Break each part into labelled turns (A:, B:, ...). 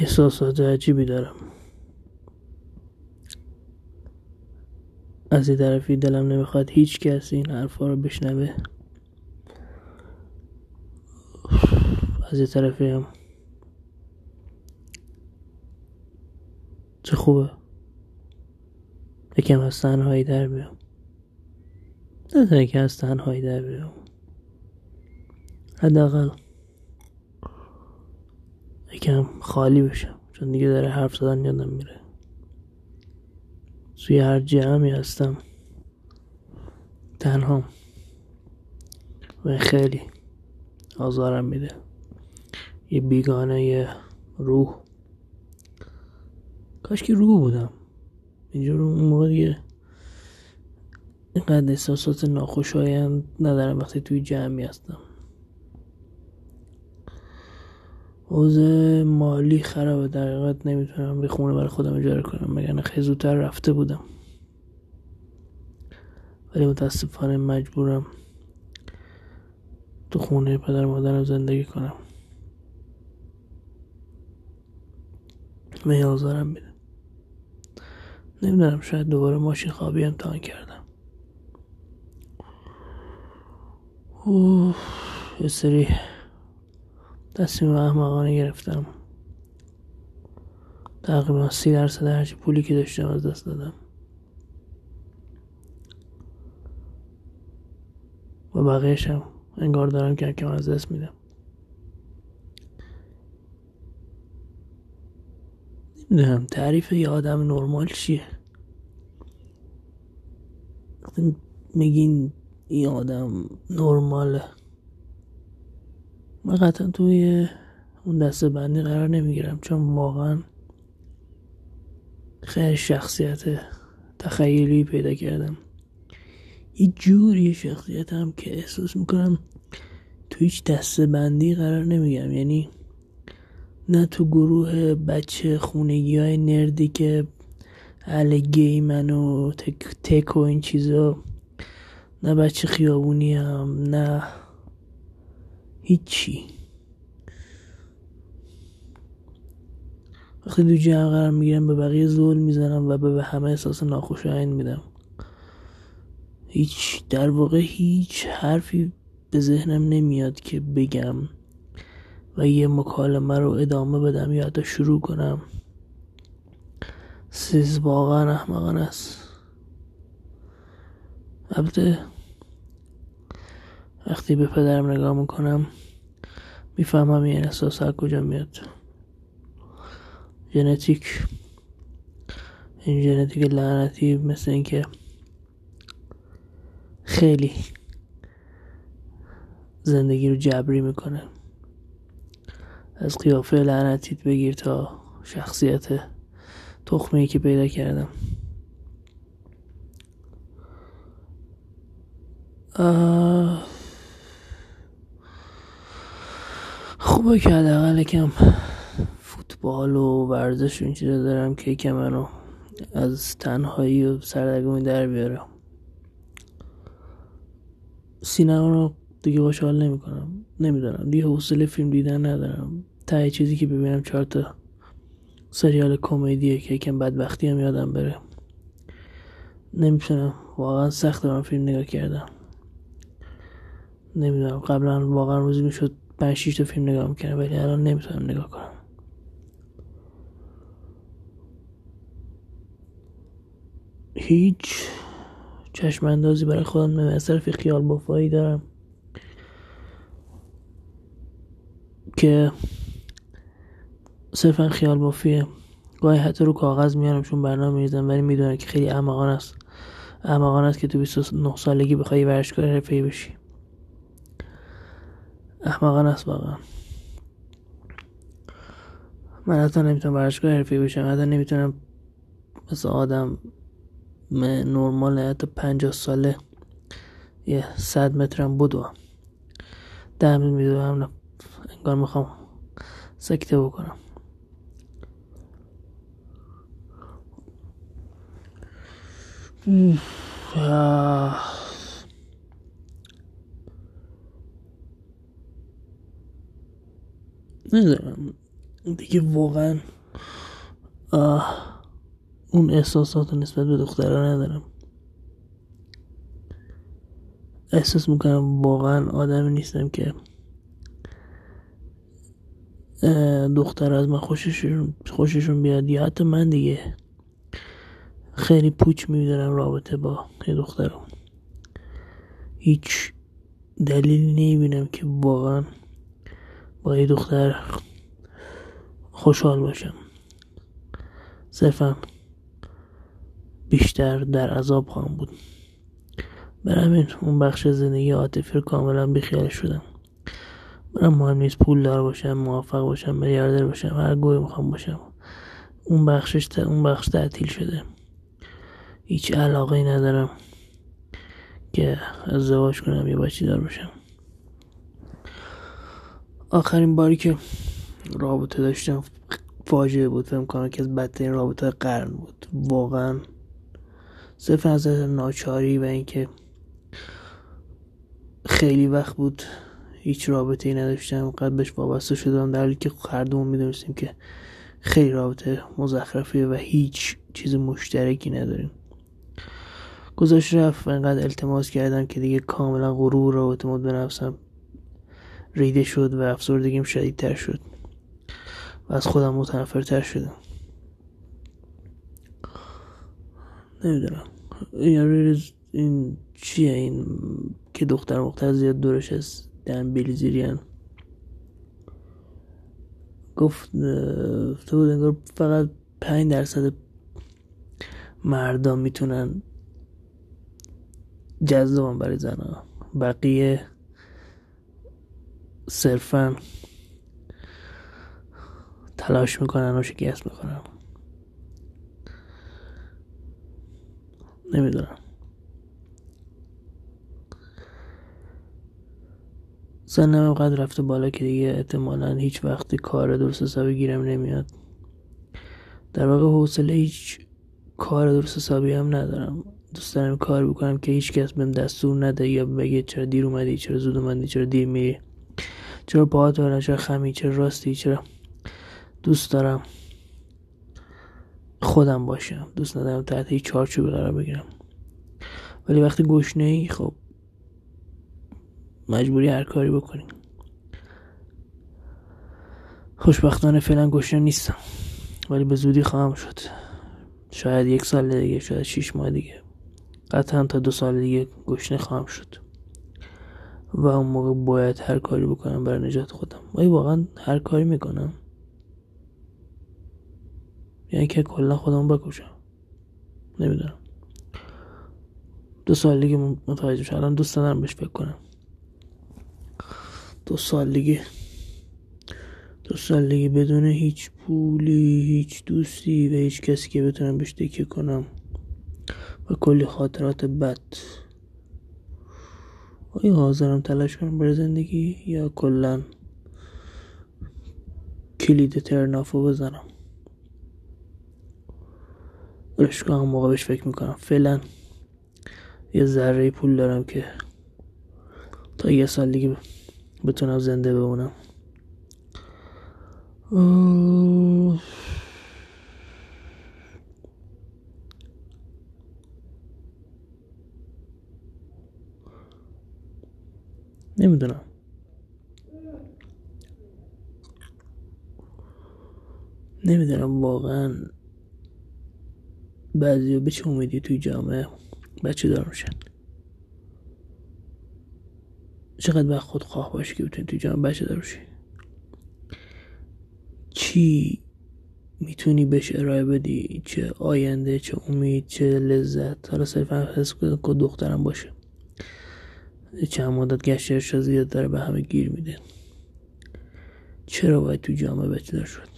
A: احساسات عجیبی دارم. از یه طرفی دلم نمی‌خواد هیچ کسی این حرفا رو بشنوه. از یه طرفی هم. چه خوبه. یکم از تنهایی در بیام. نه که از تنهایی در بیام. حداقل. یکم خالی بشم. چون دیگه داره حرف زدن یادم میره. توی هر جمعی هستم. تنها و خیلی آزارم میده. یه بیگانه یه روح. کاش که روح بودم. اینجا رو اون موقع دیگه اینقدر احساسات ناخوشایند ندارم وقتی توی جمعی هستم. اوضاع مالی خرابه در حقیقت نمی‌تونم به خونه برای خودم اجاره کنم مگر خیلی زودتر رفته بودم. ولی متاسفانه مجبورم تو خونه پدر مادرم زندگی کنم. و آزارم میده نمی‌دونم شاید دوباره ماشین خوابی امتحان کردم. اوه یه سری تصمیم احمقانه گرفتم. تقریبا سی درصد هرچی پولی که داشتم از دست دادم. و بقیهشم انگار دارم کم کم از دست میدم. نمی‌دونم تعریف یه آدم نرمال چیه؟ میگین این آدم نرماله من قطعا توی اون دسته بندی قرار نمی‌گیرم چون واقعا خیلی شخصیت تخیلی پیدا کردم. یه جوری شخصیتم که احساس می‌کنم تو هیچ دسته بندی قرار نمیگم یعنی نه تو گروه بچه خونگی های نردی که اهل گیمن و تک, تک و این چیزا نه بچه خیابونی هم نه هیچی. وقتی دو جمع قرار می‌گیرم به بقیه زول می‌زنم و به همه احساس ناخوشایند میدم. هیچ در واقع هیچ حرفی به ذهنم نمیاد که بگم و یه مکالمه رو ادامه بدم یا حتی شروع کنم. سیز واقعا احمقانه است. البته وقتی به پدرم نگاه می‌کنم می‌فهمم این احساس از کجا میاد. ژنتیک. این ژنتیک لعنتی مثل اینکه خیلی زندگی رو جبری می‌کنه. از قیافه لعنتیت بگیر تا شخصیت تخمه که پیدا کردم. خوبه که حداقل کم فوتبال و ورزش و این چیزا دارم که یکم منو از تنهایی و سردرگمی در بیاره. سینما رو دیگه باش حال نمی‌کنم. نمی‌دونم. دیگه حوصله فیلم دیدن ندارم. ته چیزی که ببینم چهار تا سریال کمدیه که یکم بدبختی هم یادم بره. نمی‌تونم. واقعا سخت من فیلم نگاه کردم نمی‌دونم. قبلا واقعا روزی می‌شد پنج شیش تا فیلم نگاه می‌کردم ولی الان نمی‌تونم نگاه کنم. هیچ چشم اندازی برای خودم نمی از طرف خیال بافایی دارم که صرفا خیال بافیه. گاهی حتی رو کاغذ میارم چون برنامه میریزم ولی می‌دونم که خیلی احمقان است. احمقان است که تو 29 سالگی بخوای ورزشکار حرفه‌ای بشی. احمقان است واقعا. من حتی نمی‌تونم ورزشکار حرفه‌ای بشم. حتی نمی‌تونم مثل آدم نرمال حتی پنجاه ساله یه صد مترم بدوم ده میدوم انگار می‌خوام سکته بکنم. نمی‌دونم. دیگه واقعا اون احساسات نسبت به دخترها ندارم. احساس می‌کنم واقعا آدمی نیستم که دختر از من خوششون خوششون بیاد. یا حتی من دیگه خیلی پوچ میدارم رابطه با یه دخترم. هیچ دلیلی نمی‌بینم که واقعا با یه دختر خوشحال باشم. صرفا بیشتر در عذاب خواهم بود. برای اون بخش زندگی عاطفی رو کاملا بیخیال شدم. برام مهم نیست پول دار باشم موفق باشم میلیاردر باشم هر گوی می‌خوام باشم. اون بخشش اون بخش تعطیل شده. هیچ علاقه ندارم که ازدواج کنم یا بچه دار باشم. آخرین باری که رابطه داشتم فاجعه بود فهم کنم که از بدترین رابطه قرن بود. واقعا صرف از ناچاری و اینکه خیلی وقت بود هیچ رابطه ای نداشتم قد بهش وابسته شدم در حالی که هر می‌دونستیم که خیلی رابطه مزخرفیه و هیچ چیز مشترکی نداریم. گذاشت رفت انقدر التماس کردم که دیگه کاملا غرور و اعتماد به ریده شد و افسردگیم شدیدتر شد و از خودم متنفرتر شدم. نمی‌دونم. این چیه؟ این که دختر مختر زیاد دورش از دن بیلیزیریان گفت تو بود انگار فقط پنج درصد مردم می‌تونن جذابن برای زنها. بقیه صرفا تلاش می‌کنن و شکست می‌کنن نمی‌دونم. سنم قد رفته بالا که دیگه احتمالا هیچ وقتی کار درست حسابی گیرم نمیاد. در واقع حوصله هیچ کار درست حسابی هم ندارم. دوست دارم کار بکنم که هیچ کس بهم دستور نده یا بگه چرا دیر اومدی چرا زود اومدی چرا دیر میری. چرا پاهات چرا خمی چرا راستی چرا دوست دارم خودم باشم. دوست ندارم تحت هیچ چارچوبی قرار بگیرم. ولی وقتی گشنه ای خب مجبوری هر کاری بکنی. خوشبختانه فعلا گشنه نیستم. ولی به زودی خواهم شد. شاید یک سال دیگه شاید شیش ماه دیگه. قطعا تا دو سال دیگه گشنه خواهم شد. و اون موقع باید هر کاری بکنم برای نجات خودم. ولی واقعا هر کاری می‌کنم. یعنی که کلا خودم بکشم. نمی‌دونم. دو سال دیگه متوجه شدم. الان دوست ندارم بهش فکر کنم. دو سال دیگه. دو سال دیگه بدون هیچ پولی هیچ دوستی و هیچ کسی که بتونم بهش تکیه کنم. و کلی خاطرات بد. آیا حاضرم تلاش کنم برای زندگی یا کلا کلید ترنافو بزنم؟ رشگاه هم موقع بهش فکر می‌کنم. فعلا یه ذره پول دارم که تا یه سال دیگه بتونم زنده بمونم. نمی‌دونم. نمی‌دونم واقعا بعضی به چه امیدی توی جامعه بچه دار میشن. چقدر خود خواه باشی که بتونی توی جامعه بچه دار بشی. چی می‌تونی بهش ارائه بدی؟ چه آینده چه امید چه لذت؟ حالا صرفا حس که دخترم باشه. چند مدت گشت ارشاد زیاد داره به همه گیر میده. چرا باید تو جامعه بچه شد؟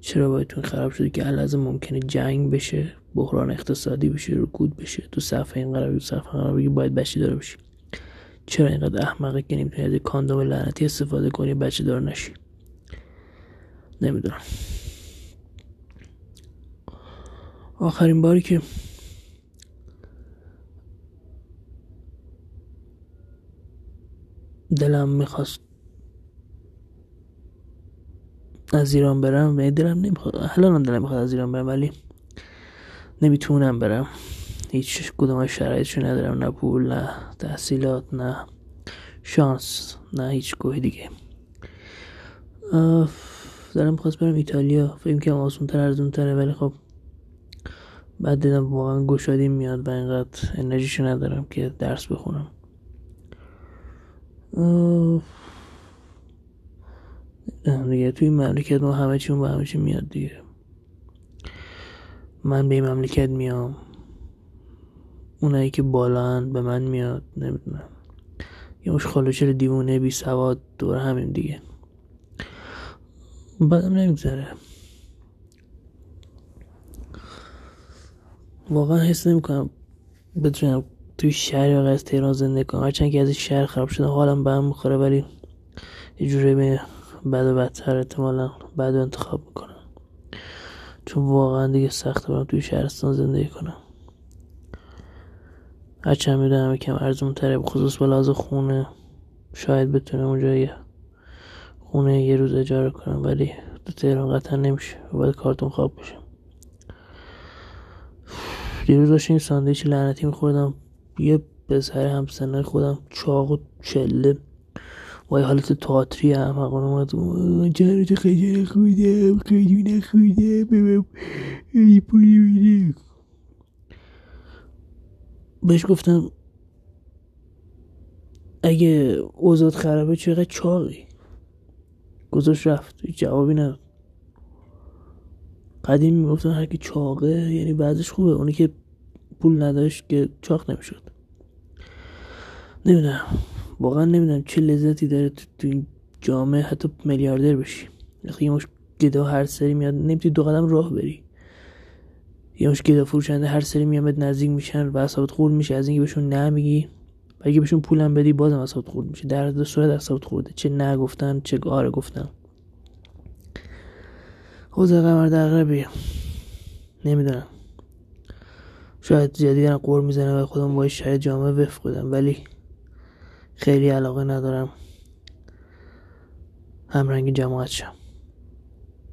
A: چرا باید تو خراب شده که الازم ممکنه جنگ بشه بحران اقتصادی بشه رکود بشه تو صفحه این قرار تو صفحه قرار باید بچه دار بشی؟ چرا اینقدر احمقه که نمی‌تونی از کاندوم لعنتی استفاده کنی بچه دار نشی؟ نمی‌دونم. آخرین باری که دلم می‌خواست از ایران برم و دلم نمی‌خواد. الان دلم می‌خواد از ایران برم ولی نمی‌تونم برم. هیچ کدوم شرایطشو ندارم نه پول نه تحصیلات نه شانس نه هیچ گوه دیگه. دارم خواست برم ایتالیا. فکر کنم آسون تر ارزون تره ولی خب بعد دیدم واقعا گشادی میاد و اینقدر انرژیشو ندارم که درس بخونم. دیگه. توی مملکت ما همه چیون با همه چی میاد دیگه. من به این مملکت میام. اونایی که بالان به من میاد نمی‌دونم. یه مش خالوچر دیوونه بی سواد دور همین دیگه. بعدم نمیگذره. واقعا حس نمی‌کنم بتونم توی شهر یا از تهران زندگی کنم. هرچند که از این شهر خراب شده حالم به هم می‌خوره ولی یه جوری به بد و بدتر احتمالا بعد انتخاب می‌کنم. چون واقعا دیگه سخته برم توی شهرستان زندگی کنم. هرچند می‌دونم کم ارزون تره بخصوص به لحاظ خونه. شاید بتونم اونجا یه خونه یه روز اجاره کنم ولی تو تهران قطعا نمیشه. باید کارتون خواب بشه دیروز داشتیم ساندویچ لعنتی میخوردم. یه پسر همسنه خودم چاق و چله. و یه حالت تاتری هم اقان اومد خیلی نخودم خیلی نخودم ببم پولی میده بهش گفتم اگه اوزاد خرابه چقدر چاقی؟ گذاشت رفت جوابی نداد. قدیم می‌گفتن هر کی چاقه یعنی بعضش خوبه. اونی که پول نداشت که چاق نمی‌شد. نمی‌دونم. واقعا نمی‌دونم چه لذتی داره تو, این جامعه حتی میلیاردر بشی. یه مش گدا هر سری میاد نمی‌تونی دو قدم راه بری. یه مش گدا فروشنده هر سری میاد نزدیک میشن و اصابت خورد میشه. از اینکه بهشون نمیگی و اگه بهشون پولم بدی بازم اصابت خورد میشه. در دو صورت اصابت خورده. چه نگفتن چه آره گفتن. حوز قمر دقیقه نمی‌دونم. شاید جدیدن قور می‌زنه و خودم باید شاید جامعه وفق بدم ولی خیلی علاقه ندارم. همرنگ جماعت شم.